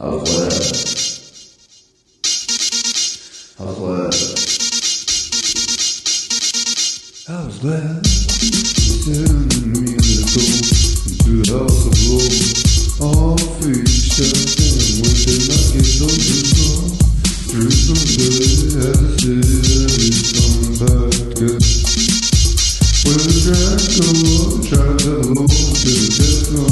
of love, of love, of was glad. me the gold to the house of love. All fish and when the night is on the floor, through some good as it is on back. When I go, try to hold the death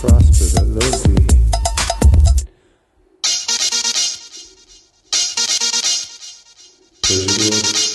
prosper that love thee. Does it